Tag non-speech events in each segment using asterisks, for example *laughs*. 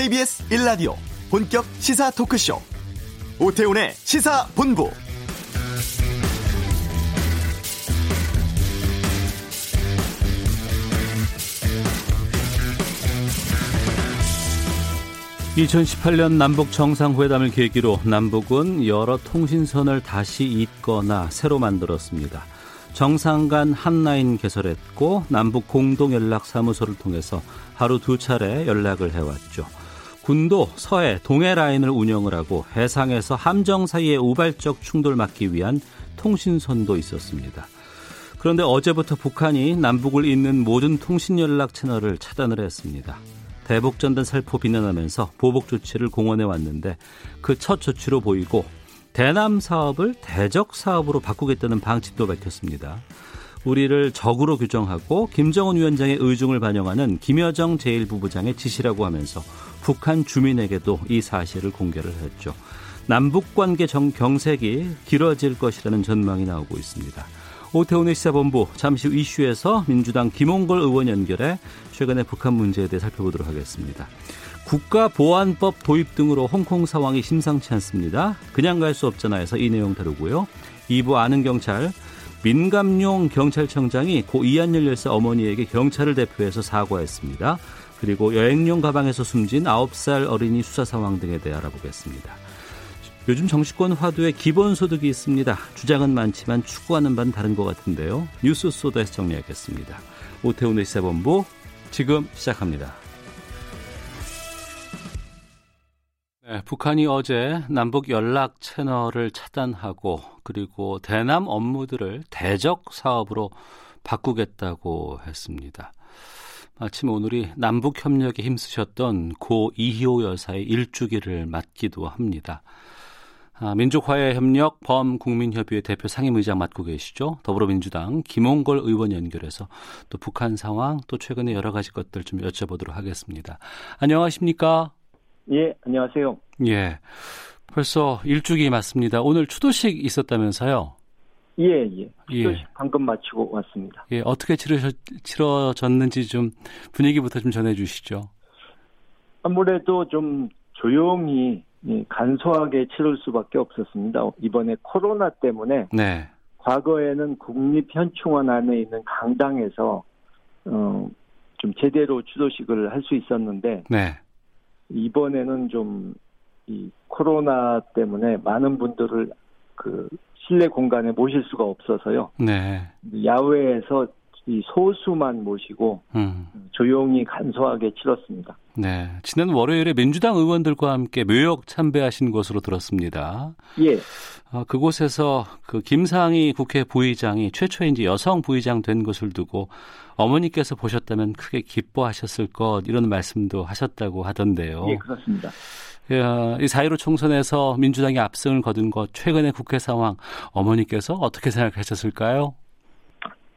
KBS 1라디오 본격 시사 토크쇼 오태훈의 시사본부 (2018년) 남북 정상회담을 계기로 남북은 여러 통신선을 다시 잇거나 새로 만들었습니다. 정상 간 한라인 개설했고 남북 공동 연락 사무소를 통해서 하루 두 차례 연락을 해왔죠. 군도 서해 동해 라인을 운영을 하고 해상에서 함정 사이의 우발적 충돌 막기 위한 통신선도 있었습니다. 그런데 어제부터 북한이 남북을 잇는 모든 통신 연락 채널을 차단을 했습니다. 대북전단 살포 비난하면서 보복 조치를 공언해 왔는데 그 첫 조치로 보이고 대남 사업을 대적 사업으로 바꾸겠다는 방침도 밝혔습니다. 우리를 적으로 규정하고 김정은 위원장의 의중을 반영하는 김여정 제1부부장의 지시라고 하면서 북한 주민에게도 이 사실을 공개를 했죠. 남북 관계 정 경색이 길어질 것이라는 전망이 나오고 있습니다. 오태훈의 시사본부 잠시 후 이슈에서 민주당 김홍걸 의원 연결해 최근의 북한 문제에 대해 살펴보도록 하겠습니다. 국가보안법 도입 등으로 홍콩 상황이 심상치 않습니다. 그냥 갈 수 없잖아 해서 이 내용 다루고요. 2부 아는 경찰 민감용 경찰청장이 고 이한열 열사 어머니에게 경찰을 대표해서 사과했습니다. 그리고 여행용 가방에서 숨진 9살 어린이 수사 상황 등에 대해 알아보겠습니다. 요즘 정치권 화두에 기본소득이 있습니다. 주장은 많지만 추구하는 바는 다른 것 같은데요. 뉴스 소다에서 정리하겠습니다. 오태훈의 시사본부 지금 시작합니다. 네, 북한이 어제 남북 연락 채널을 차단하고 그리고 대남 업무들을 대적 사업으로 바꾸겠다고 했습니다. 마침 오늘이 남북 협력에 힘쓰셨던 고 이희호 여사의 일주기를 맞기도 합니다. 아, 민족화해협력 범국민협의회 대표 상임의장 맡고 계시죠. 더불어민주당 김홍걸 의원 연결해서 또 북한 상황 또 최근에 여러 가지 것들 좀 여쭤보도록 하겠습니다. 안녕하십니까? 예, 안녕하세요. 예. 벌써 일주기 맞습니다. 오늘 추도식 있었다면서요? 예, 예. 추도식 예. 방금 마치고 왔습니다. 예, 어떻게 치러졌, 치러졌는지 좀 분위기부터 좀 전해 주시죠. 아무래도 좀 조용히 예, 간소하게 치를 수밖에 없었습니다. 이번에 코로나 때문에 네. 과거에는 국립현충원 안에 있는 강당에서 어, 좀 제대로 추도식을 할 수 있었는데 네. 이번에는 좀 이 코로나 때문에 많은 분들을 그 실내 공간에 모실 수가 없어서요. 네. 야외에서 이 소수만 모시고 음. 조용히 간소하게 치렀습니다. 네. 지난 월요일에 민주당 의원들과 함께 묘역 참배하신 것으로 들었습니다. 예. 어, 그곳에서 그 김상희 국회 부의장이 최초의 이제 여성 부의장 된 것을 두고 어머니께서 보셨다면 크게 기뻐하셨을 것 이런 말씀도 하셨다고 하던데요. 예, 그렇습니다. 이4.15 총선에서 민주당이 압승을 거둔 것 최근의 국회 상황 어머니께서 어떻게 생각하셨을까요?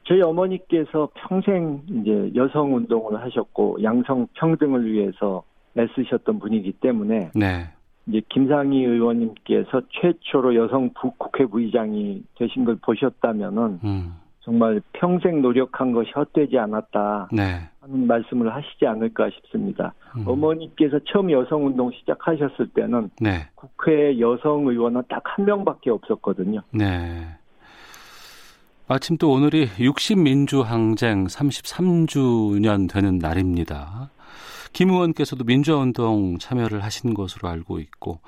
저희 어머니께서 평생 이제 여성 운동을 하셨고 양성 평등을 위해서 애쓰셨던 분이기 때문에 네. 이제 김상희 의원님께서 최초로 여성 부, 국회 부의장이 되신 걸 보셨다면은 음. 정말 평생 노력한 것이 헛되지 않았다 네. 하는 말씀을 하시지 않을까 싶습니다. 음. 어머니께서 처음 여성 운동 시작하셨을 때는 네. 국회 여성 의원은 딱 한 명밖에 없었거든요. 네. 마침 또 오늘이 60민주항쟁 33주년 되는 날입니다. 김 의원께서도 민주화운동 참여를 하신 것으로 알고 있고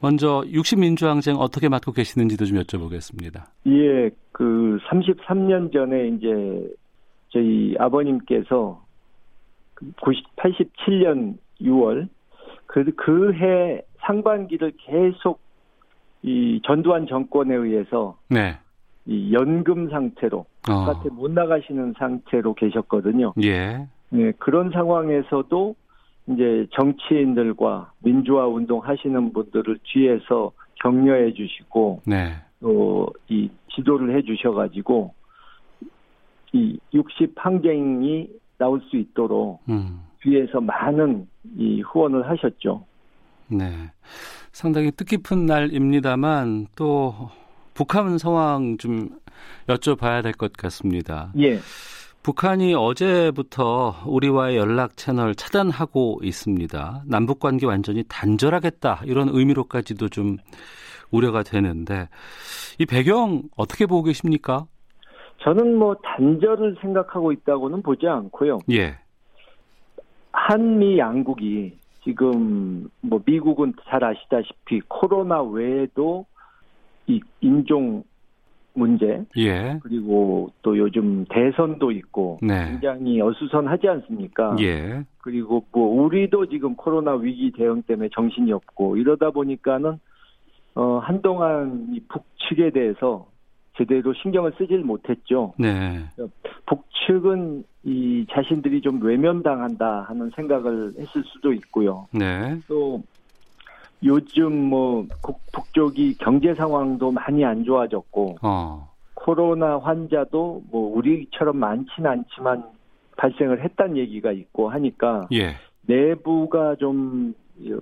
먼저 60민주항쟁 어떻게 맡고 계시는지도 좀 여쭤보겠습니다. 예, 그 33년 전에 이제 저희 아버님께서 90, 87년 6월 그 그 해 상반기를 계속 이 전두환 정권에 의해서 네. 이 연금 상태로 어. 바깥에 어. 못 나가시는 상태로 계셨거든요. 예. 네, 그런 상황에서도 이제 정치인들과 민주화 운동 하시는 분들을 뒤에서 격려해 주시고 네. 또이 지도를 해 주셔 가지고 이 60 항쟁이 나올 수 있도록 음. 뒤에서 많은 이 후원을 하셨죠. 네. 상당히 뜻깊은 날입니다만 또 북한 상황 좀 여쭤봐야 될 것 같습니다. 예. 북한이 어제부터 우리와의 연락 채널 차단하고 있습니다. 남북 관계 완전히 단절하겠다 이런 의미로까지도 좀 우려가 되는데 이 배경 어떻게 보고 계십니까? 저는 뭐 단절을 생각하고 있다고는 보지 않고요. 예. 한미 양국이 지금 뭐 미국은 잘 아시다시피 코로나 외에도 이 인종 문제 예. 그리고 또 요즘 대선도 있고 네. 굉장히 어수선하지 않습니까? 예. 그리고 뭐 우리도 지금 코로나 위기 대응 때문에 정신이 없고 이러다 보니까는 어 한동안 이 북측에 대해서 제대로 신경을 쓰질 못했죠. 네. 북측은 이 자신들이 좀 외면당한다 하는 생각을 했을 수도 있고요. 네. 또 요즘 뭐 북쪽이 경제 상황도 많이 안 좋아졌고 어. 코로나 환자도 뭐 우리처럼 많지는 않지만 발생을 했다는 얘기가 있고 하니까 예. 내부가 좀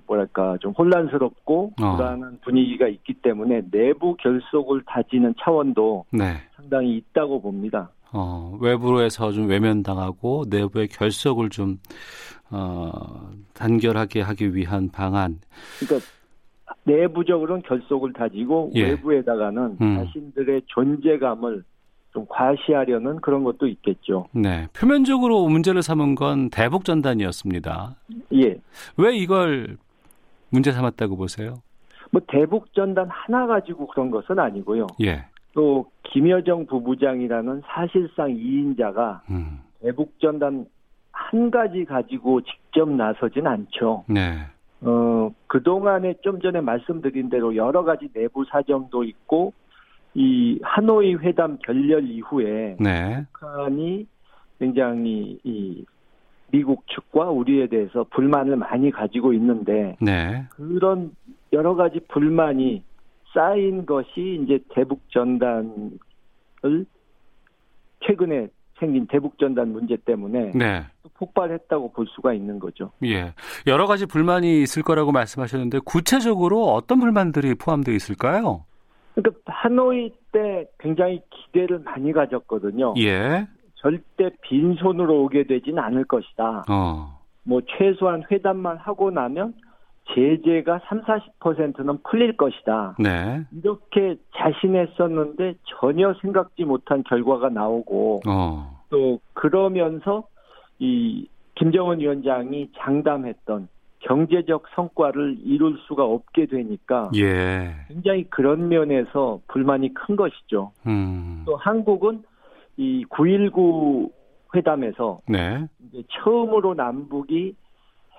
뭐랄까 좀 혼란스럽고 어. 불안한 분위기가 있기 때문에 내부 결속을 다지는 차원도 네. 상당히 있다고 봅니다. 어, 외부에서 좀 외면당하고 내부의 결속을 좀 어, 단결하게 하기 위한 방안. 그러니까 내부적으로는 결속을 다지고 예. 외부에다가는 음. 자신들의 존재감을 좀 과시하려는 그런 것도 있겠죠. 네. 표면적으로 문제를 삼은 건 대북 전단이었습니다. 예. 왜 이걸 문제 삼았다고 보세요? 뭐 대북 전단 하나 가지고 그런 것은 아니고요. 예. 또 김여정 부부장이라는 사실상 2인자가 음. 대북 전단 한 가지 가지고 직접 나서진 않죠. 네. 어, 그동안에 좀 전에 말씀드린 대로 여러 가지 내부 사정도 있고 이 하노이 회담 결렬 이후에 네. 북한이 굉장히 이 미국 측과 우리에 대해서 불만을 많이 가지고 있는데 네. 그런 여러 가지 불만이 쌓인 것이 이제 대북 전단을 최근에 생긴 대북 전단 문제 때문에 네. 폭발했다고 볼 수가 있는 거죠. 예. 여러 가지 불만이 있을 거라고 말씀하셨는데 구체적으로 어떤 불만들이 포함되어 있을까요? 그러니까 하노이 때 굉장히 기대를 많이 가졌거든요. 예. 절대 빈손으로 오게 되지는 않을 것이다. 어. 뭐 최소한 회담만 하고 나면 제재가 3, 40%는 풀릴 것이다. 네. 이렇게 자신했었는데 전혀 생각지 못한 결과가 나오고 어. 또 그러면서 이 김정은 위원장이 장담했던 경제적 성과를 이룰 수가 없게 되니까 예. 굉장히 그런 면에서 불만이 큰 것이죠. 음. 또 한국은 이 9.19 회담에서 네. 이제 처음으로 남북이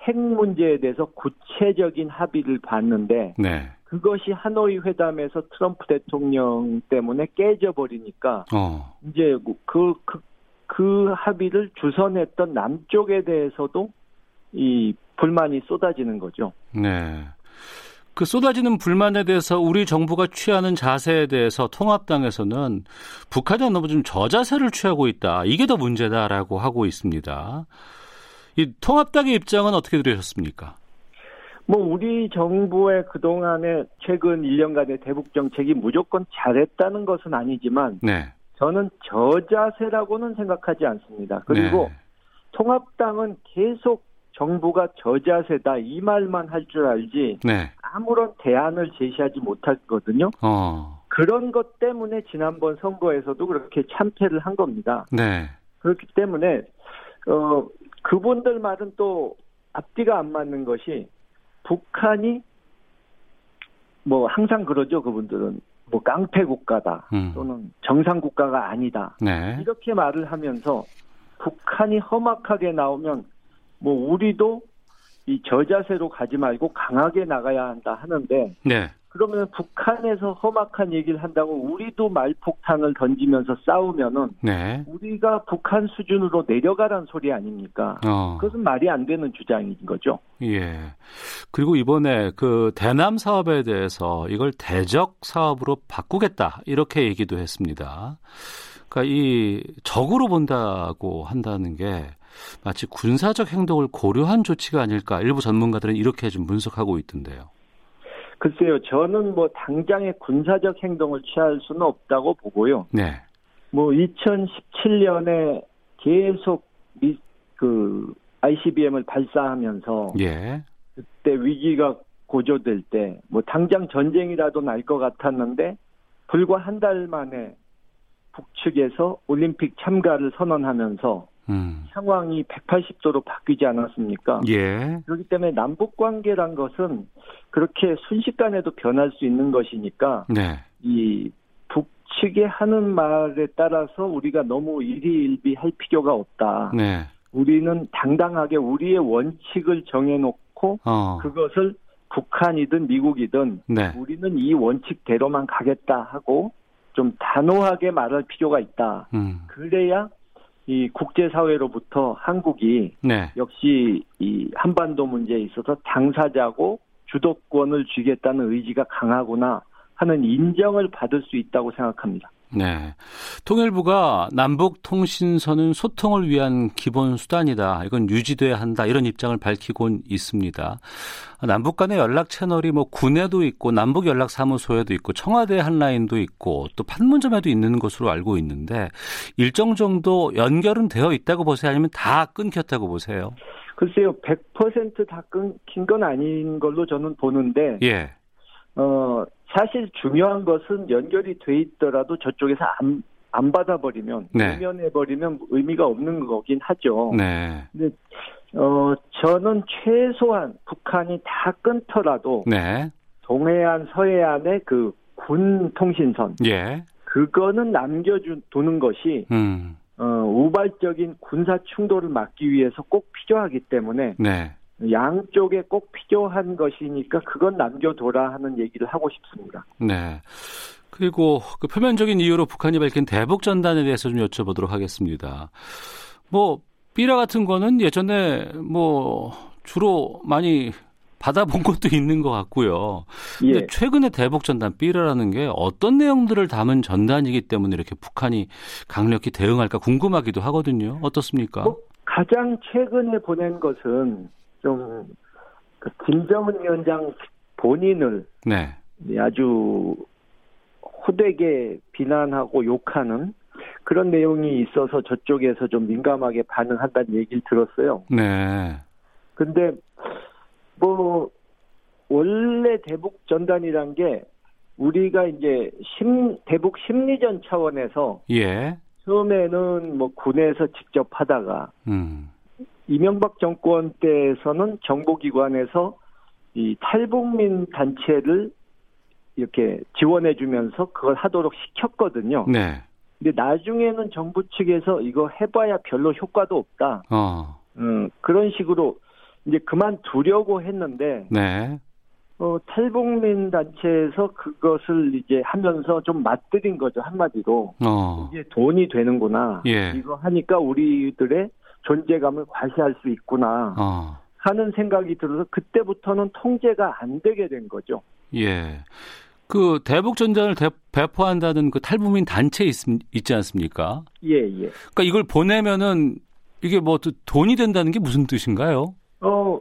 핵 문제에 대해서 구체적인 합의를 봤는데 네. 그것이 하노이 회담에서 트럼프 대통령 때문에 깨져버리니까 어. 이제 그, 그, 그 합의를 주선했던 남쪽에 대해서도 이 불만이 쏟아지는 거죠. 네. 그 쏟아지는 불만에 대해서 우리 정부가 취하는 자세에 대해서 통합당에서는 북한이 너무 좀 저자세를 취하고 있다. 이게 더 문제다라고 하고 있습니다. 이 통합당의 입장은 어떻게 들으셨습니까? 뭐 우리 정부의 그동안의 최근 1년간의 대북 정책이 무조건 잘했다는 것은 아니지만 네. 저는 저자세라고는 생각하지 않습니다. 그리고 네. 통합당은 계속 정부가 저자세다 이 말만 할 줄 알지 네. 아무런 대안을 제시하지 못했거든요. 어. 그런 것 때문에 지난번 선거에서도 그렇게 참패를 한 겁니다. 네. 그렇기 때문에 어 그분들 말은 또 앞뒤가 안 맞는 것이 북한이 뭐 항상 그러죠 그분들은 뭐 깡패 국가다 음. 또는 정상 국가가 아니다 네. 이렇게 말을 하면서 북한이 험악하게 나오면 뭐 우리도 이 저자세로 가지 말고 강하게 나가야 한다 하는데 네. 그러면 북한에서 험악한 얘기를 한다고 우리도 말폭탄을 던지면서 싸우면은 네. 우리가 북한 수준으로 내려가란 소리 아닙니까? 어. 그것은 말이 안 되는 주장인 거죠. 예. 그리고 이번에 그 대남 사업에 대해서 이걸 대적 사업으로 바꾸겠다 이렇게 얘기도 했습니다. 그러니까 이 적으로 본다고 한다는 게 마치 군사적 행동을 고려한 조치가 아닐까 일부 전문가들은 이렇게 좀 분석하고 있던데요. 글쎄요, 저는 뭐 당장의 군사적 행동을 취할 수는 없다고 보고요. 네. 뭐 2017년에 계속 미, 그 ICBM을 발사하면서 예. 그때 위기가 고조될 때 뭐 당장 전쟁이라도 날 것 같았는데 불과 한 달 만에 북측에서 올림픽 참가를 선언하면서 음. 상황이 180도로 바뀌지 않았습니까? 예. 그렇기 때문에 남북 관계란 것은 그렇게 순식간에도 변할 수 있는 것이니까 네. 이 북측에 하는 말에 따라서 우리가 너무 일희일비할 필요가 없다. 네. 우리는 당당하게 우리의 원칙을 정해놓고 어. 그것을 북한이든 미국이든 네. 우리는 이 원칙대로만 가겠다 하고 좀 단호하게 말할 필요가 있다. 음. 그래야 이 국제사회로부터 한국이 네. 역시 이 한반도 문제에 있어서 당사자고 주도권을 쥐겠다는 의지가 강하구나 하는 인정을 받을 수 있다고 생각합니다. 네. 통일부가 남북 통신선은 소통을 위한 기본 수단이다. 이건 유지돼야 한다. 이런 입장을 밝히고 있습니다. 남북 간의 연락 채널이 뭐 군에도 있고 남북 연락 사무소에도 있고 청와대 한라인도 있고 또 판문점에도 있는 것으로 알고 있는데 일정 정도 연결은 되어 있다고 보세요? 아니면 다 끊겼다고 보세요? 글쎄요. 100%다 끊긴 건 아닌 걸로 저는 보는데 예. 어, 사실 중요한 것은 연결이 돼 있더라도 저쪽에서 안, 안 받아버리면, 네. 외면해버리면 의미가 없는 거긴 하죠. 네. 근데, 어, 저는 최소한 북한이 다 끊더라도, 네. 동해안, 서해안의 그 군 통신선. 예. 그거는 남겨두는 것이, 음. 어, 우발적인 군사 충돌을 막기 위해서 꼭 필요하기 때문에, 네. 양쪽에 꼭 필요한 것이니까 그건 남겨둬라 하는 얘기를 하고 싶습니다. 네. 그리고 그 표면적인 이유로 북한이 밝힌 대북 전단에 대해서 좀 여쭤보도록 하겠습니다. 뭐 삐라 같은 거는 예전에 뭐 주로 많이 받아본 *laughs* 것도 있는 것 같고요. 근데 예. 최근에 대북 전단 삐라라는 게 어떤 내용들을 담은 전단이기 때문에 이렇게 북한이 강력히 대응할까 궁금하기도 하거든요. 어떻습니까? 뭐 가장 최근에 보낸 것은 좀, 그 김정은 위원장 본인을 네. 아주 호되게 비난하고 욕하는 그런 내용이 있어서 저쪽에서 좀 민감하게 반응한다는 얘기를 들었어요. 네. 근데 뭐 원래 대북 전단이란 게 우리가 이제 심, 대북 심리전 차원에서 예. 처음에는 뭐 군에서 직접 하다가 음. 이명박 정권 때에서는 정보기관에서 이 탈북민 단체를 이렇게 지원해주면서 그걸 하도록 시켰거든요. 네. 근데 나중에는 정부 측에서 이거 해봐야 별로 효과도 없다. 어. 음, 그런 식으로 이제 그만두려고 했는데. 네. 어, 탈북민 단체에서 그것을 이제 하면서 좀 맞들인 거죠, 한마디로. 어. 이게 돈이 되는구나. 예. 이거 하니까 우리들의 존재감을 과시할 수 있구나 어. 하는 생각이 들어서 그때부터는 통제가 안 되게 된 거죠. 예. 그 대북 전단을 대, 배포한다는 그 탈북민 단체 있, 있지 않습니까? 예, 예. 그러니까 이걸 보내면은 이게 뭐 돈이 된다는 게 무슨 뜻인가요? 어,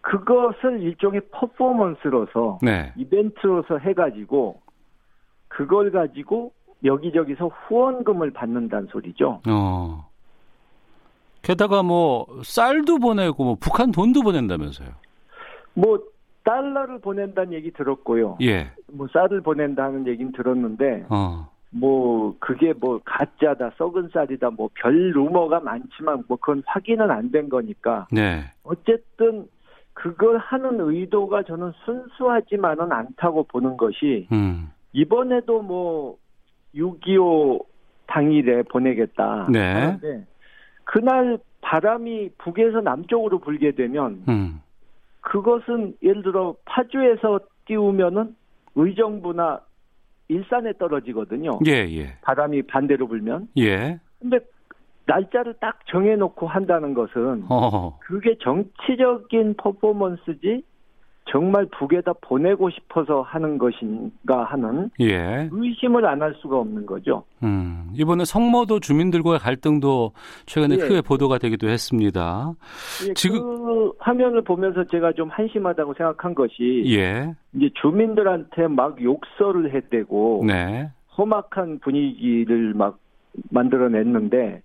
그것을 일종의 퍼포먼스로서 네. 이벤트로서 해가지고 그걸 가지고 여기저기서 후원금을 받는다는 소리죠. 어. 게다가 뭐 쌀도 보내고 뭐 북한 돈도 보낸다면서요. 뭐 달러를 보낸다는 얘기 들었고요. 예. 뭐 쌀을 보낸다는 얘기는 들었는데 어. 뭐 그게 뭐 가짜다 썩은 쌀이다 뭐 별 루머가 많지만 뭐 그건 확인은 안 된 거니까 네. 어쨌든 그걸 하는 의도가 저는 순수하지만은 않다고 보는 것이 음. 이번에도 뭐 6.25 당일에 보내겠다 네. 하는데 그날 바람이 북에서 남쪽으로 불게 되면 음. 그것은 예를 들어 파주에서 띄우면은 의정부나 일산에 떨어지거든요. 예, 예. 바람이 반대로 불면. 예. 근데 날짜를 딱 정해놓고 한다는 것은 어허. 그게 정치적인 퍼포먼스지 정말 북에 다 보내고 싶어서 하는 것인가 하는 예. 의심을 안 할 수가 없는 거죠. 음, 이번에 성모도 주민들과의 갈등도 최근에 예. 크게 보도가 되기도 했습니다. 예, 지금 그 화면을 보면서 제가 좀 한심하다고 생각한 것이 예. 이제 주민들한테 막 욕설을 해대고 네. 험악한 분위기를 막 만들어냈는데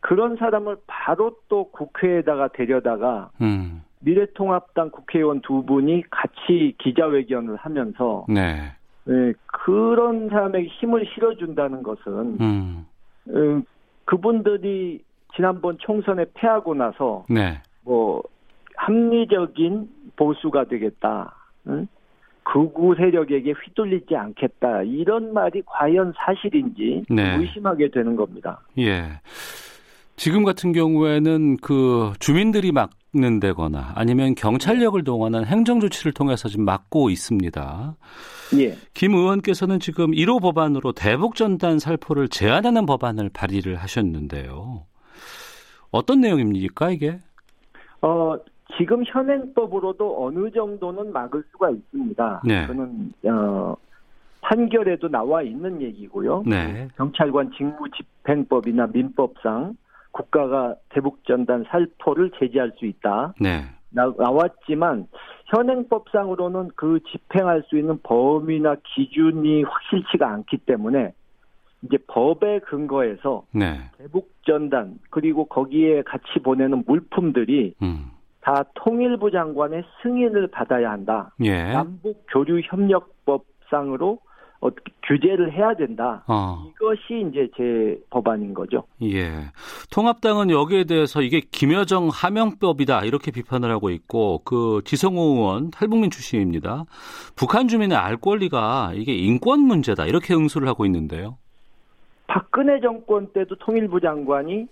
그런 사람을 바로 또 국회에다가 데려다가 음. 미래통합당 국회의원 두 분이 같이 기자회견을 하면서 네. 네, 그런 사람에게 힘을 실어준다는 것은 음. 음, 그분들이 지난번 총선에 패하고 나서 네. 뭐 합리적인 보수가 되겠다. 응? 극우 세력에게 휘둘리지 않겠다. 이런 말이 과연 사실인지 네. 의심하게 되는 겁니다. 예. 지금 같은 경우에는 그 주민들이 막 는 데거나 아니면 경찰력을 동원한 행정 조치를 통해서 지금 막고 있습니다. 예. 김 의원께서는 지금 1호 법안으로 대북 전단 살포를 제한하는 법안을 발의를 하셨는데요. 어떤 내용입니까, 이게? 어, 지금 현행법으로도 어느 정도는 막을 수가 있습니다. 네. 그는 어, 판결에도 나와 있는 얘기고요. 네. 경찰관 직무 집행법이나 민법상 국가가 대북전단 살포를 제지할 수 있다. 네. 나, 나왔지만 현행법상으로는 그 집행할 수 있는 범위나 기준이 확실치가 않기 때문에 이제 법에 근거해서 네. 대북전단 그리고 거기에 같이 보내는 물품들이 음. 다 통일부 장관의 승인을 받아야 한다. 예. 남북 교류 협력법상으로 어떻게 규제를 해야 된다. 어. 이것이 이제 제 법안인 거죠. 예. 통합당은 여기에 대해서 이게 김여정 하명법이다 이렇게 비판을 하고 있고 그 지성호 의원 탈북민 출신입니다. 북한 주민의 알 권리가 이게 인권 문제다 이렇게 응수를 하고 있는데요. 박근혜 정권 때도 통일부 장관이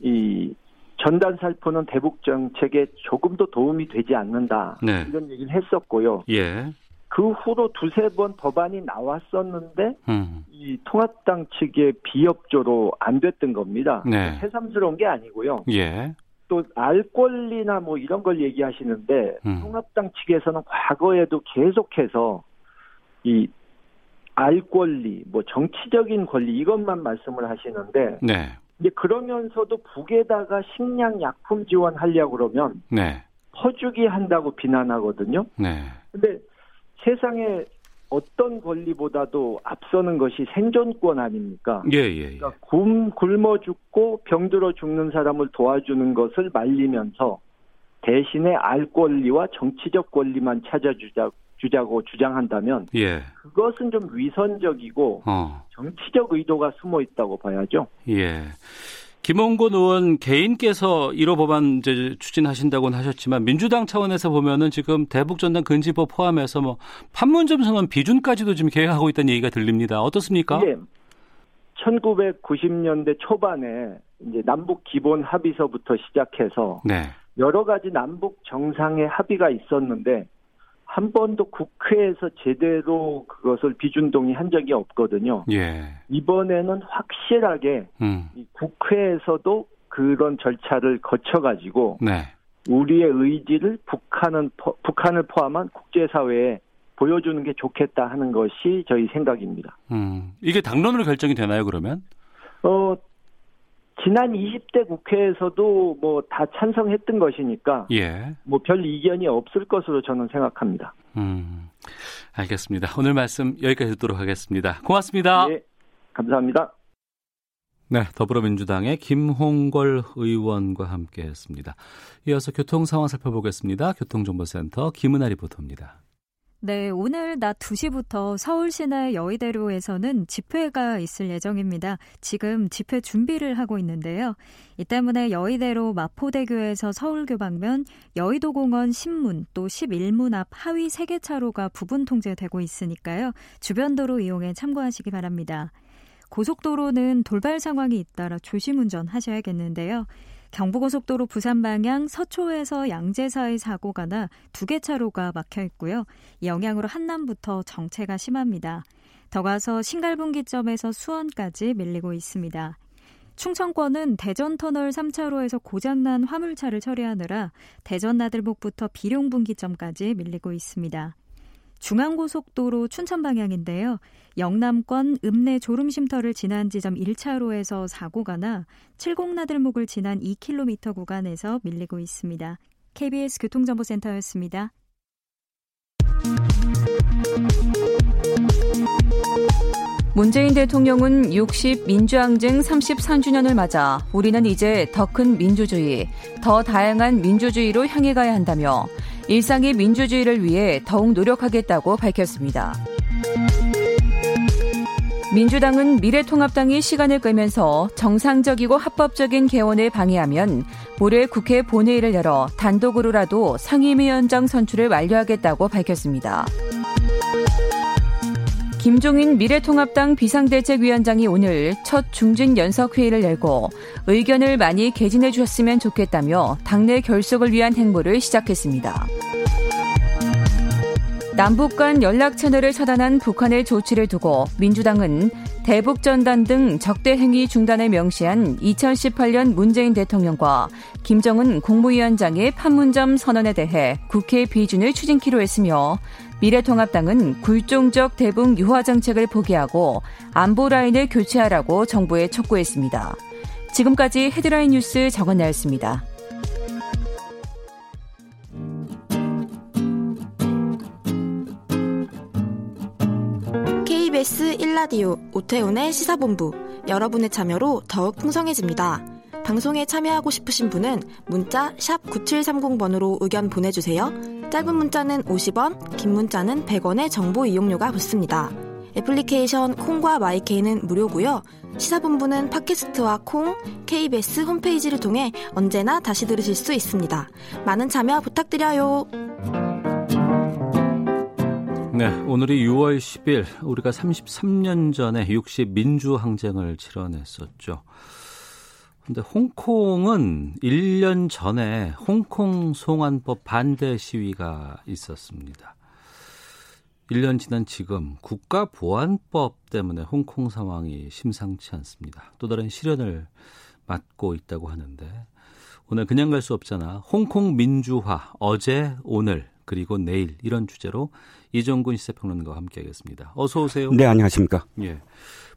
이 전단 살포는 대북 정책에 조금도 도움이 되지 않는다 네. 이런 얘기를 했었고요. 예. 그 후로 두세 번 법안이 나왔었는데 음. 이 통합당 측의 비협조로 안 됐던 겁니다. 네. 새삼스러운 게 아니고요. 예. 또알 권리나 뭐 이런 걸 얘기하시는데 음. 통합당 측에서는 과거에도 계속해서 이 알 권리, 뭐 정치적인 권리 이것만 말씀을 하시는데 네. 이제 그러면서도 북에다가 식량 약품 지원하려고 그러면 네. 퍼주기 한다고 비난하거든요. 네. 근데 세상에 어떤 권리보다도 앞서는 것이 생존권 아닙니까? 예, 예, 예. 그러니까 굶, 굶어 죽고 병들어 죽는 사람을 도와주는 것을 말리면서 대신에 알 권리와 정치적 권리만 찾아주자 주자고 주장한다면 예. 그것은 좀 위선적이고 어. 정치적 의도가 숨어 있다고 봐야죠. 예. 김홍곤 의원 개인께서 1호 법안 이제 추진하신다고는 하셨지만 민주당 차원에서 보면은 지금 대북 전단 금지법 포함해서 뭐 판문점 선언 비준까지도 지금 계획하고 있다는 얘기가 들립니다. 어떻습니까? 예. 1990년대 초반에 이제 남북 기본 합의서부터 시작해서 네. 여러 가지 남북 정상의 합의가 있었는데 한 번도 국회에서 제대로 그것을 비준 동의한 적이 없거든요. 예. 이번에는 확실하게 음. 국회에서도 그런 절차를 거쳐가지고 네. 우리의 의지를 북한은 북한을 포함한 국제사회에 보여주는 게 좋겠다 하는 것이 저희 생각입니다. 음. 이게 당론으로 결정이 되나요, 그러면? 어, 지난 20대 국회에서도 뭐 다 찬성했던 것이니까 예. 뭐 별 이견이 없을 것으로 저는 생각합니다. 음, 알겠습니다. 오늘 말씀 여기까지 듣도록 하겠습니다. 고맙습니다. 네, 감사합니다. 네, 더불어민주당의 김홍걸 의원과 함께했습니다. 이어서 교통 상황 살펴보겠습니다. 교통정보센터 김은아 리포터입니다. 네, 오늘 낮 2시부터 서울 시내 여의대로에서는 집회가 있을 예정입니다. 지금 집회 준비를 하고 있는데요. 이 때문에 여의대로 마포대교에서 서울교 방면, 여의도공원 신문 또 11문 앞 하위 3개 차로가 부분 통제되고 있으니까요. 주변 도로 이용에 참고하시기 바랍니다. 고속도로는 돌발 상황이 잇따라 조심 운전하셔야겠는데요. 경부고속도로 부산 방향 서초에서 양재 사이 사고가 나 두 개 차로가 막혀 있고요. 이 영향으로 한남부터 정체가 심합니다. 더 가서 신갈분기점에서 수원까지 밀리고 있습니다. 충청권은 대전 터널 3차로에서 고장난 화물차를 처리하느라 대전 나들목부터 비룡분기점까지 밀리고 있습니다. 중앙고속도로 춘천 방향인데요. 영남권 읍내 졸음쉼터를 지난 지점 1차로에서 사고가 나 칠곡나들목을 지난 2km 구간에서 밀리고 있습니다. KBS 문재인 대통령은 60 민주항쟁 33주년을 맞아 우리는 이제 더 큰 민주주의, 더 다양한 민주주의로 향해 가야 한다며 일상의 민주주의를 위해 더욱 노력하겠다고 밝혔습니다. 민주당은 미래통합당이 시간을 끌면서 정상적이고 합법적인 개원을 방해하면 올해 국회 본회의를 열어 단독으로라도 상임위원장 선출을 완료하겠다고 밝혔습니다. 김종인 미래통합당 비상대책위원장이 오늘 첫 중진 연석회의를 열고 의견을 많이 개진해 주셨으면 좋겠다며 당내 결속을 위한 행보를 시작했습니다. 남북 간 연락 채널을 차단한 북한의 조치를 두고 민주당은 대북 전단 등 적대 행위 중단을 명시한 2018년 문재인 대통령과 김정은 국무위원장의 판문점 선언에 대해 국회 비준을 추진키로 했으며 미래통합당은 굴종적 대북 유화 정책을 포기하고 안보 라인을 교체하라고 정부에 촉구했습니다. 지금까지 헤드라인 뉴스 정원나였습니다. KBS 1라디오 오태훈의 시사본부 여러분의 참여로 더욱 풍성해집니다. 방송에 참여하고 싶으신 분은 문자 9730번으로 의견 보내주세요. 짧은 문자는 50원, 긴 문자는 100원의 정보 이용료가 붙습니다. 애플리케이션 콩과 마이케이는 무료고요. 시사본부는 팟캐스트와 콩, KBS 홈페이지를 통해 언제나 다시 들으실 수 있습니다. 많은 참여 부탁드려요. 네, 오늘이 6월 10일 우리가 33년 전에 60 민주항쟁을 치러냈었죠. 근데 홍콩은 1년 전에 홍콩 송환법 반대 시위가 있었습니다. 1년 지난 지금 국가보안법 때문에 홍콩 상황이 심상치 않습니다. 또 다른 시련을 맞고 있다고 하는데 오늘 그냥 갈 수 없잖아. 홍콩 민주화 어제 오늘 그리고 내일 이런 주제로 이종근 시사평론가와 함께하겠습니다. 어서 오세요. 네, 안녕하십니까. 예.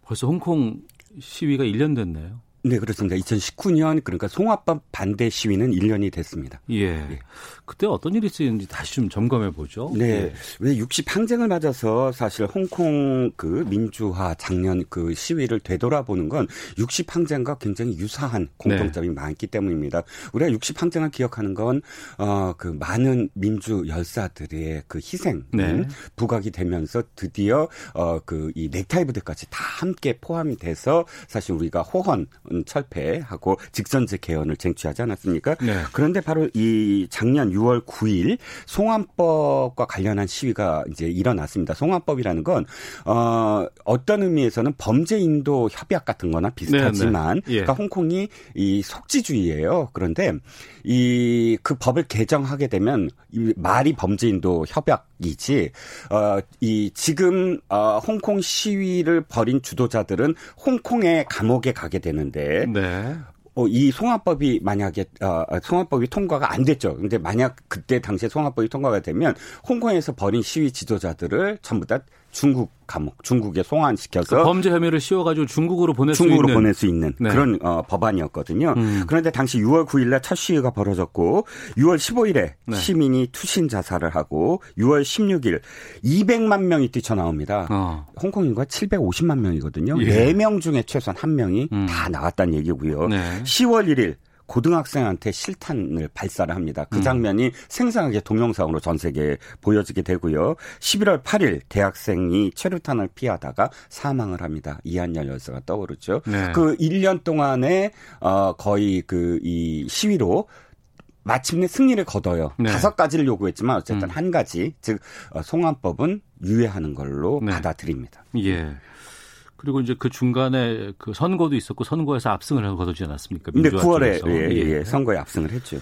벌써 홍콩 시위가 1년 됐네요. 네, 그렇습니다. 2019년 그러니까 송화법 반대 시위는 1년이 됐습니다. 예. 예. 그때 어떤 일이 있었는지 다시 좀 점검해 보죠. 네. 예. 왜 60 항쟁을 맞아서 사실 홍콩 그 민주화 작년 그 시위를 되돌아보는 건 60 항쟁과 굉장히 유사한 공통점이 네. 많기 때문입니다. 우리가 60 항쟁을 기억하는 건 어 그 많은 민주 열사들의 그 희생 네. 부각이 되면서 드디어 어 그 이 넥타이 부대까지 다 함께 포함이 돼서 사실 우리가 호헌 철폐하고 직선제 개헌을 쟁취하지 않았습니까? 네. 그런데 바로 이 작년 6월 9일 송환법과 관련한 시위가 이제 일어났습니다. 송환법이라는 건 어, 어떤 의미에서는 범죄 인도 협약 같은 거나 비슷하지만 네, 네. 예. 그러니까 홍콩이 이 속지주의예요. 그런데 이 그 법을 개정하게 되면 이 말이 범죄 인도 협약이지 어, 이 지금 어, 홍콩 시위를 벌인 주도자들은 홍콩의 감옥에 가게 되는데 네. 어, 이 송화법이 만약에 어, 송화법이 통과가 안 됐죠. 근데 만약 그때 당시에 송화법이 통과가 되면 홍콩에서 벌인 시위 지도자들을 전부 다 중국 감옥, 중국에 송환시켜서 그 범죄 혐의를 씌워가지고 중국으로 보낼 중국으로 수 있는 보낼 수 있는 네. 그런 어, 법안이었거든요. 음. 그런데 당시 6월 9일날 첫 시위가 벌어졌고 6월 15일에 네. 시민이 투신 자살을 하고 6월 16일 200만 명이 뛰쳐나옵니다. 어. 홍콩 인구가 750만 명이거든요. 예. 4명 중에 최소한 1명이 음. 다 나왔다는 얘기고요. 네. 10월 1일 고등학생한테 실탄을 발사를 합니다. 그 음. 장면이 음. 생생하게 동영상으로 전 세계에 보여지게 되고요. 11월 8일 대학생이 최루탄을 피하다가 사망을 합니다. 이한열 열사가 떠오르죠. 네. 그 1년 동안에 어 거의 그 이 시위로 마침내 승리를 거둬요. 네. 다섯 가지를 요구했지만 어쨌든 음. 한 가지 즉 어, 송환법은 유예하는 걸로 네. 받아들입니다. 예. 그리고 이제 그 중간에 그 선거도 있었고 선거에서 압승을 거두지 않았습니까? 네, 9월에 예, 예, 예, 선거에 압승을 했죠.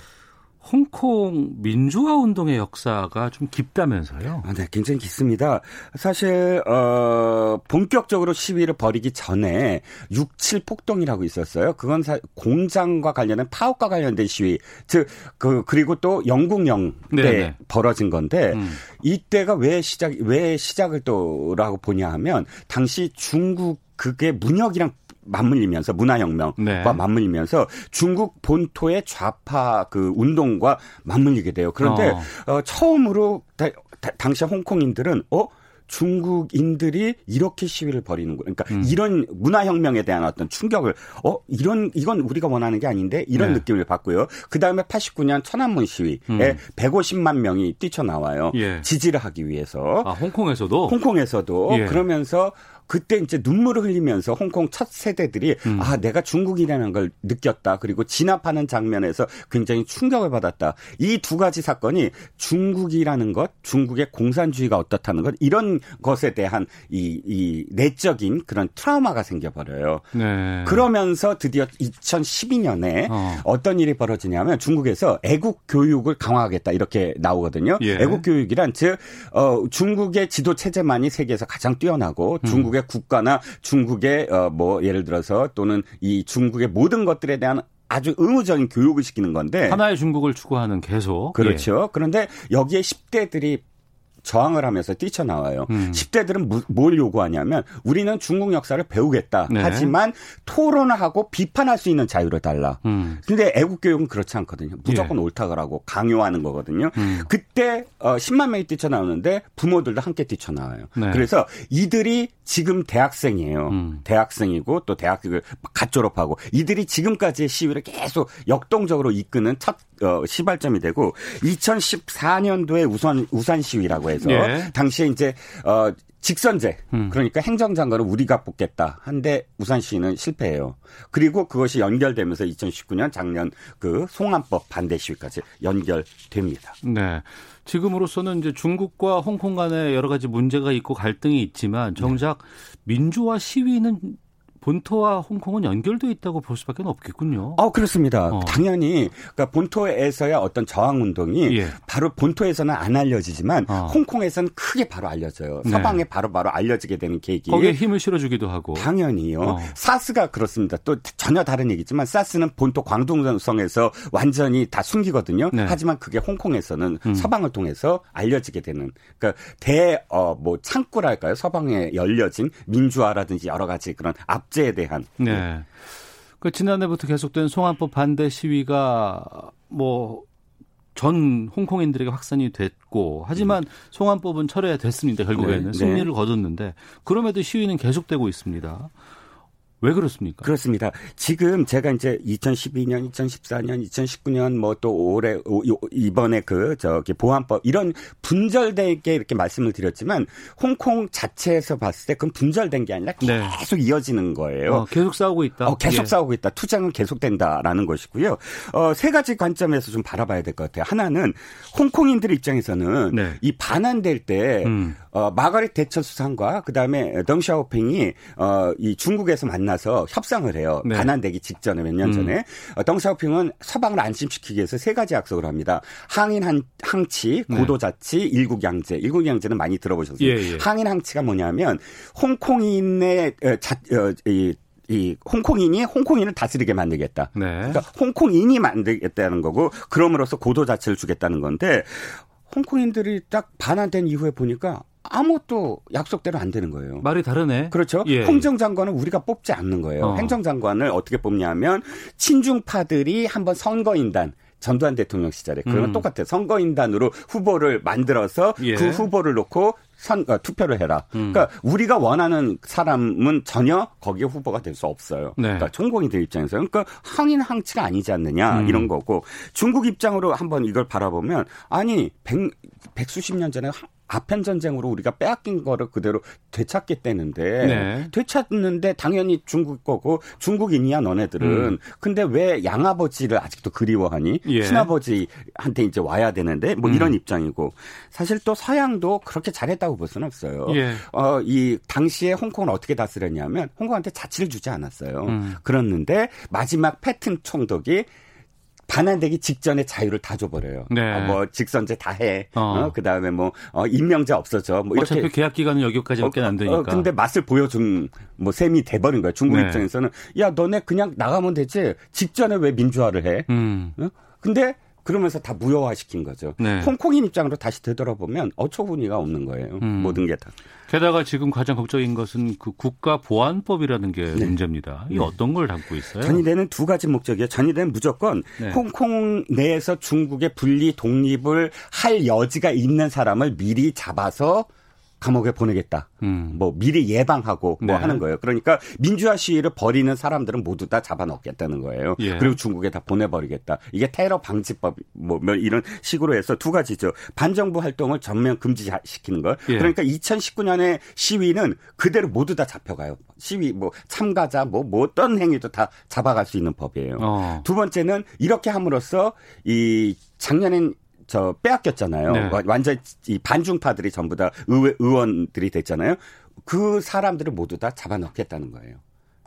홍콩 민주화 운동의 역사가 좀 깊다면서요? 아, 네, 굉장히 깊습니다. 사실 어 본격적으로 시위를 벌이기 전에 67 폭동이라고 있었어요. 그건 사, 공장과 관련된 파업과 관련된 시위. 즉 그 그리고 또 영국령 때 네네. 벌어진 건데 음. 이때가 왜 시작 왜 시작을 또라고 보냐 하면 당시 중국 그게 문혁이랑 맞물리면서 문화혁명과 네. 맞물리면서 중국 본토의 좌파 그 운동과 맞물리게 돼요. 그런데 어. 어 처음으로 다, 다, 당시 홍콩인들은 어 중국인들이 이렇게 시위를 벌이는 거 그러니까 음. 이런 문화혁명에 대한 어떤 충격을 어 이런 이건 우리가 원하는 게 아닌데 이런 네. 느낌을 받고요. 그 다음에 89년 천안문 시위에 음. 150만 명이 뛰쳐나와요. 예. 지지를 하기 위해서. 아 홍콩에서도. 홍콩에서도 예. 그러면서 그때 이제 눈물을 흘리면서 홍콩 첫 세대들이 음. 아 내가 중국이라는 걸 느꼈다 그리고 진압하는 장면에서 굉장히 충격을 받았다 이 두 가지 사건이 중국이라는 것 중국의 공산주의가 어떻다는 것 이런 것에 대한 이, 이 내적인 그런 트라우마가 생겨버려요. 네. 그러면서 드디어 2012년에 어. 떤 일이 벌어지냐면 중국에서 애국 교육을 강화하겠다 이렇게 나오거든요. 예. 애국 교육이란 즉 어, 중국의 지도 체제만이 세계에서 가장 뛰어나고 음. 중국의 중국의 국가나 중국의 어 뭐 예를 들어서 또는 이 중국의 모든 것들에 대한 아주 의무적인 교육을 시키는 건데 하나의 중국을 추구하는 계속 그렇죠. 예. 그런데 여기에 10대들이 저항을 하면서 뛰쳐나와요. 음. 10대들은 뭘 요구하냐면 우리는 중국 역사를 배우겠다. 네. 하지만 토론을 하고 비판할 수 있는 자유를 달라. 음. 근데 애국 교육은 그렇지 않거든요. 무조건 예. 옳다고 강요하는 거거든요. 음. 그때 어 10만 명이 뛰쳐나오는데 부모들도 함께 뛰쳐나와요. 네. 그래서 이들이 지금 대학생이에요. 음. 대학생이고 또 대학을 갓 졸업하고 이들이 지금까지의 시위를 계속 역동적으로 이끄는 첫 어, 시발점이 되고 2014년도에 우선 우산 시위라고 해서 예. 당시에 이제 어 직선제 음. 그러니까 행정장관을 우리가 뽑겠다 한데 우산 시위는 실패해요. 그리고 그것이 연결되면서 2019년 작년 그 송환법 반대 시위까지 연결됩니다. 네. 지금으로서는 이제 중국과 홍콩 간에 여러 가지 문제가 있고 갈등이 있지만 정작 네. 민주화 시위는 본토와 홍콩은 연결돼 있다고 볼 수밖에 없겠군요. 어 그렇습니다. 어. 당연히 그러니까 본토에서야 어떤 저항 운동이 예. 바로 본토에서는 안 알려지지만 어. 홍콩에서는 크게 바로 알려져요. 네. 서방에 바로 바로 알려지게 되는 계기. 거기에 힘을 실어주기도 하고. 당연히요. 어. 사스가 그렇습니다. 또 전혀 다른 얘기지만 사스는 본토 광둥성에서 완전히 다 숨기거든요. 네. 하지만 그게 홍콩에서는 음. 서방을 통해서 알려지게 되는 그러니까 대어뭐 창구랄까요? 서방에 열려진 민주화라든지 여러 가지 그런 앞 압제 에 대한. 네. 그 지난해부터 계속된 송환법 반대 시위가 뭐 전 홍콩인들에게 확산이 됐고 하지만 음. 송환법은 철회됐습니다. 결국에는 네. 승리를 네. 거뒀는데 그럼에도 시위는 계속되고 있습니다. 왜 그렇습니까? 그렇습니다. 지금 제가 이제 2012년, 2014년, 2019년 뭐 또 올해 이번에 그 저기 보안법 이런 분절되게 이렇게 말씀을 드렸지만 홍콩 자체에서 봤을 때 그건 분절된 게 아니라 네. 계속 네. 이어지는 거예요. 어, 계속 싸우고 있다. 어, 계속 예. 싸우고 있다. 투쟁은 계속된다라는 것이고요. 어, 세 가지 관점에서 좀 바라봐야 될 것 같아요. 하나는 홍콩인들 입장에서는 네. 이 반환될 때 음. 어, 마가렛 대처 수상과 그다음에 덩샤오팽이 어, 이 중국에서 만나 서 협상을 해요. 네. 반환되기 직전에 몇년 음. 전에 음. 어, 덩샤오팽은 서방을 안심시키기 위해서 세 가지 약속을 합니다. 항인 한, 항치, 네. 고도자치, 네. 일국양제. 일국양제는 많이 들어보셨어요. 예, 예. 항인 항치가 뭐냐면 홍콩인의 어, 자, 어, 이, 이 홍콩인이 홍콩인을 다스리게 만들겠다. 네. 그러니까 홍콩인이 만들겠다는 거고 그럼으로써 고도 자체를 주겠다는 건데 홍콩인들이 딱 반환된 이후에 보니까 아무것도 약속대로 안 되는 거예요. 말이 다르네. 그렇죠. 예. 행정장관은 우리가 뽑지 않는 거예요. 어. 행정장관을 어떻게 뽑냐면 친중파들이 한번 선거인단 전두환 대통령 시절에 그런 음. 똑같아요. 선거인단으로 후보를 만들어서 예. 그 후보를 놓고 선, 어, 투표를 해라. 음. 그러니까 우리가 원하는 사람은 전혀 거기에 후보가 될 수 없어요. 네. 그러니까 전공인들 입장에서 그러니까 항인 항치가 아니지 않느냐 음. 이런 거고 중국 입장으로 한번 이걸 바라보면 아니 백, 백수십 년 전에 아편 전쟁으로 우리가 빼앗긴 거를 그대로 되찾겠다는데 네. 되찾는데 당연히 중국 거고 중국인이야 너네들은 음. 근데 왜 양아버지를 아직도 그리워하니 예. 친아버지한테 이제 와야 되는데 뭐 음. 이런 입장이고 사실 또 서양도 그렇게 잘했다고 볼 수는 없어요. 예. 어이 당시에 홍콩을 어떻게 다스렸냐면 홍콩한테 자치를 주지 않았어요. 음. 그랬는데 마지막 패튼 총독이 반환되기 직전에 자유를 다 줘버려요. 네. 어, 뭐 직선제 다 해. 어. 어 그다음에 뭐 어, 임명제 없어져. 뭐 이렇게 어차피 계약 기간은 여기까지밖에 안 어, 되니까. 어, 근데 맛을 보여준 뭐 셈이 돼버린 거야. 중국 네. 입장에서는 야 너네 그냥 나가면 되지. 직전에 왜 민주화를 해? 음. 어? 근데 그러면서 다 무효화시킨 거죠. 네. 홍콩인 입장으로 다시 되돌아보면 어처구니가 없는 거예요. 음. 모든 게 다. 게다가 지금 가장 걱정인 것은 그 국가보안법이라는 게 네. 문제입니다. 이 네. 어떤 걸 담고 있어요? 전이되는 두 가지 목적이에요. 전이되는 무조건 네. 홍콩 내에서 중국의 분리 독립을 할 여지가 있는 사람을 미리 잡아서 감옥에 보내겠다. 음. 뭐 미리 예방하고 뭐 네. 하는 거예요. 그러니까 민주화 시위를 벌이는 사람들은 모두 다 잡아넣겠다는 거예요. 예. 그리고 중국에 다 보내버리겠다. 이게 테러 방지법 뭐, 뭐 이런 식으로 해서 두 가지죠. 반정부 활동을 전면 금지시키는 거. 예. 그러니까 2019년에 시위는 그대로 모두 다 잡혀가요. 시위 뭐 참가자 뭐, 뭐 어떤 행위도 다 잡아갈 수 있는 법이에요. 어. 두 번째는 이렇게 함으로써 이 작년엔 저 빼앗겼잖아요. 네. 완전 이 반중파들이 전부 다 의회, 의원들이 됐잖아요. 그 사람들을 모두 다 잡아넣겠다는 거예요.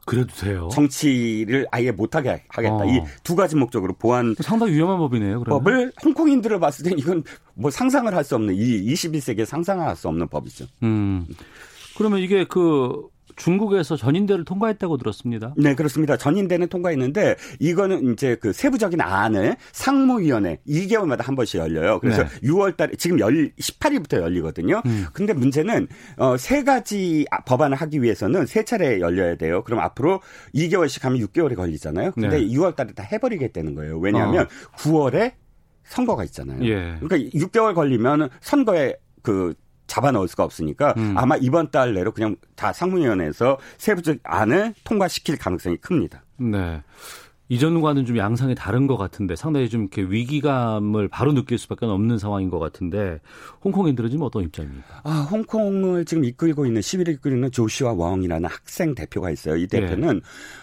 그래도 돼요. 정치를 아예 못하게 하겠다. 어. 이두 가지 목적으로 보안 상당히 위험한 법이네요. 그러면. 법을 홍콩인들을 봤을 땐 이건 뭐 상상을 할 수 없는 이 21세기에 상상할 수 없는 법이죠. 음. 그러면 이게 그 중국에서 전인대를 통과했다고 들었습니다. 네, 그렇습니다. 전인대는 통과했는데 이거는 이제 그 세부적인 안을 상무위원회 2개월마다 한 번씩 열려요. 그래서 네. 6월 달에 지금 열 18일부터 열리거든요. 음. 근데 문제는 어, 세 가지 법안을 하기 위해서는 세 차례 열려야 돼요. 그럼 앞으로 2개월씩 하면 6개월이 걸리잖아요. 근데 네. 6월 달에 다 해버리겠다는 거예요. 왜냐하면 어. 9월에 선거가 있잖아요. 예. 그러니까 6개월 걸리면 선거에 그 잡아 넣을 수가 없으니까 음. 아마 이번 달 내로 그냥 다 상무위원회에서 세부적 안을 통과시킬 가능성이 큽니다. 네. 이전과는 좀 양상이 다른 것 같은데 상당히 좀 이렇게 위기감을 바로 느낄 수밖에 없는 상황인 것 같은데 홍콩인들은 지금 어떤 입장입니까? 아, 홍콩을 지금 이끌고 있는 시위를 이끌고 는 조슈아 웡이라는 학생 대표가 있어요. 이 대표는 네.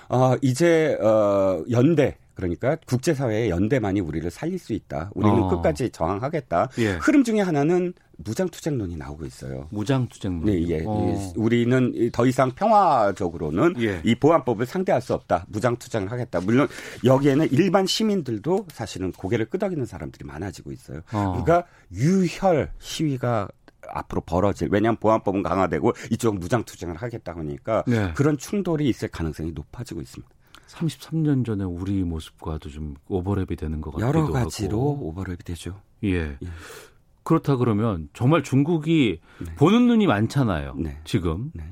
어, 이제 어, 연대 그러니까 국제사회의 연대만이 우리를 살릴 수 있다. 우리는 어. 끝까지 저항하겠다. 예. 흐름 중에 하나는 무장투쟁론이 나오고 있어요. 무장투쟁론. 네, 예. 어. 우리는 더 이상 평화적으로는 예. 이 보안법을 상대할 수 없다. 무장투쟁을 하겠다. 물론 여기에는 일반 시민들도 사실은 고개를 끄덕이는 사람들이 많아지고 있어요. 어. 그러니까 유혈 시위가 앞으로 벌어질 왜냐하면 보안법은 강화되고 이쪽 무장투쟁을 하겠다 하니까 네. 그런 충돌이 있을 가능성이 높아지고 있습니다. 33년 전에 우리 모습과도 좀 오버랩이 되는 것 같기도 하고 여러 가지로. 오버랩이 되죠. 예. 예. 그렇다 그러면 정말 중국이 네. 보는 눈이 많잖아요. 네. 지금. 네.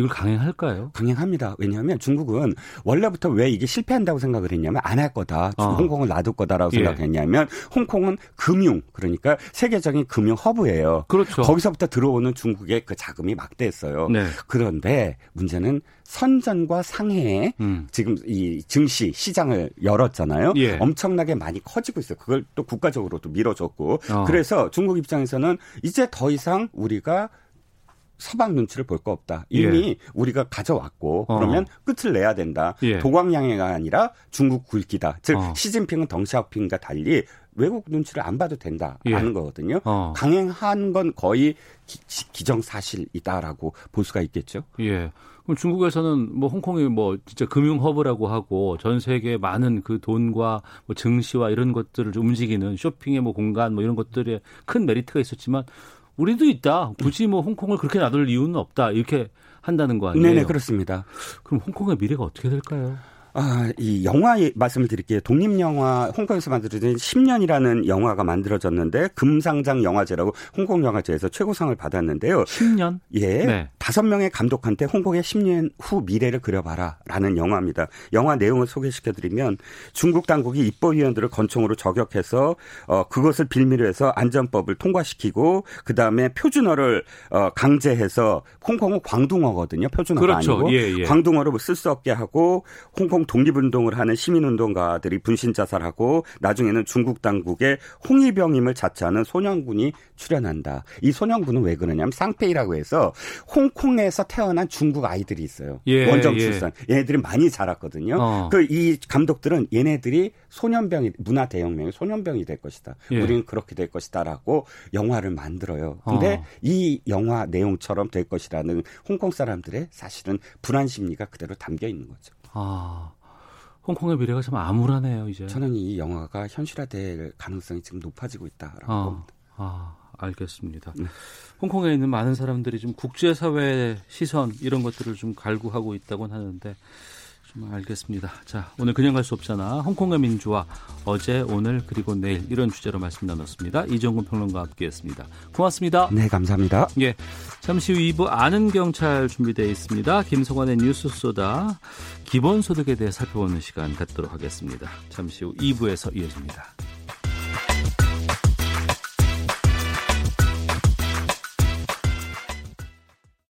이걸 강행할까요? 강행합니다. 왜냐하면 중국은 원래부터 왜 이게 실패한다고 생각을 했냐면 안 할 거다. 어. 홍콩을 놔둘 거다라고 예. 생각했냐면 홍콩은 금융 그러니까 세계적인 금융 허브예요. 그렇죠. 거기서부터 들어오는 중국의 그 자금이 막대했어요. 네. 그런데 문제는 선전과 상해에 음. 지금 이 증시 시장을 열었잖아요. 예. 엄청나게 많이 커지고 있어요. 그걸 또 국가적으로도 밀어줬고 어. 그래서 중국 입장에서는 이제 더 이상 우리가 서방 눈치를 볼 거 없다. 이미 예. 우리가 가져왔고 어. 그러면 끝을 내야 된다. 예. 도광양해가 아니라 중국 굵기다. 즉 어. 시진핑은 덩샤오핑과 달리 외국 눈치를 안 봐도 된다라는 예. 거거든요. 어. 강행한 건 거의 기, 정사실이다라고 볼 수가 있겠죠. 예. 그럼 중국에서는 뭐 홍콩이 뭐 진짜 금융 허브라고 하고 전 세계 많은 그 돈과 뭐 증시와 이런 것들을 움직이는 쇼핑의 뭐 공간 뭐 이런 것들에 큰 메리트가 있었지만 우리도 있다. 굳이 뭐 홍콩을 그렇게 놔둘 이유는 없다. 이렇게 한다는 거 아니에요? 네네 그렇습니다. 그럼 홍콩의 미래가 어떻게 될까요? 아, 이 영화 말씀을 드릴게요. 독립영화 홍콩에서 만들어진 10년이라는 영화가 만들어졌는데 금상장 영화제라고 홍콩 영화제에서 최고상을 받았는데요. 10년? 예. 네. 다섯 명의 감독한테 홍콩의 10년 후 미래를 그려봐라라는 영화입니다. 영화 내용을 소개시켜 드리면 중국 당국이 입법위원들을 권총으로 저격해서 어 그것을 빌미로 해서 안전법을 통과시키고 그 다음에 표준어를 어 강제해서 홍콩은 광둥어거든요. 표준어가 그렇죠. 아니고 예, 예. 광둥어를 쓸 수 없게 하고 홍콩 홍콩 독립운동을 하는 시민운동가들이 분신 자살하고 나중에는 중국 당국의 홍위병임을 자처하는 소년군이 출연한다. 이 소년군은 왜 그러냐면 쌍페이라고 해서 홍콩에서 태어난 중국 아이들이 있어요. 예, 원정 예. 출산. 예. 얘네들이 많이 자랐거든요. 어. 그이 감독들은 얘네들이 소년병이 문화 대혁명의 소년병이 될 것이다. 예. 우리는 그렇게 될 것이다라고 영화를 만들어요. 근데 어. 이 영화 내용처럼 될 것이라는 홍콩 사람들의 사실은 불안 심리가 그대로 담겨 있는 거죠. 아. 홍콩의 미래가 참 암울하네요, 이제. 저는 이 영화가 현실화될 가능성이 지금 높아지고 있다라고 아, 봅니다. 아, 알겠습니다. 네. 홍콩에 있는 많은 사람들이 좀 국제사회의 시선 이런 것들을 좀 갈구하고 있다고는 하는데 좀 알겠습니다. 자, 오늘 그냥 갈 수 없잖아. 홍콩의 민주화 어제, 오늘 그리고 내일 이런 주제로 말씀 나눴습니다. 이정근 평론가와 함께했습니다. 고맙습니다. 네, 감사합니다. 예, 잠시 후 2부 아는 경찰 준비되어 있습니다. 김성환의 뉴스 쏘다 기본소득에 대해 살펴보는 시간 갖도록 하겠습니다. 잠시 후 2부에서 이어집니다.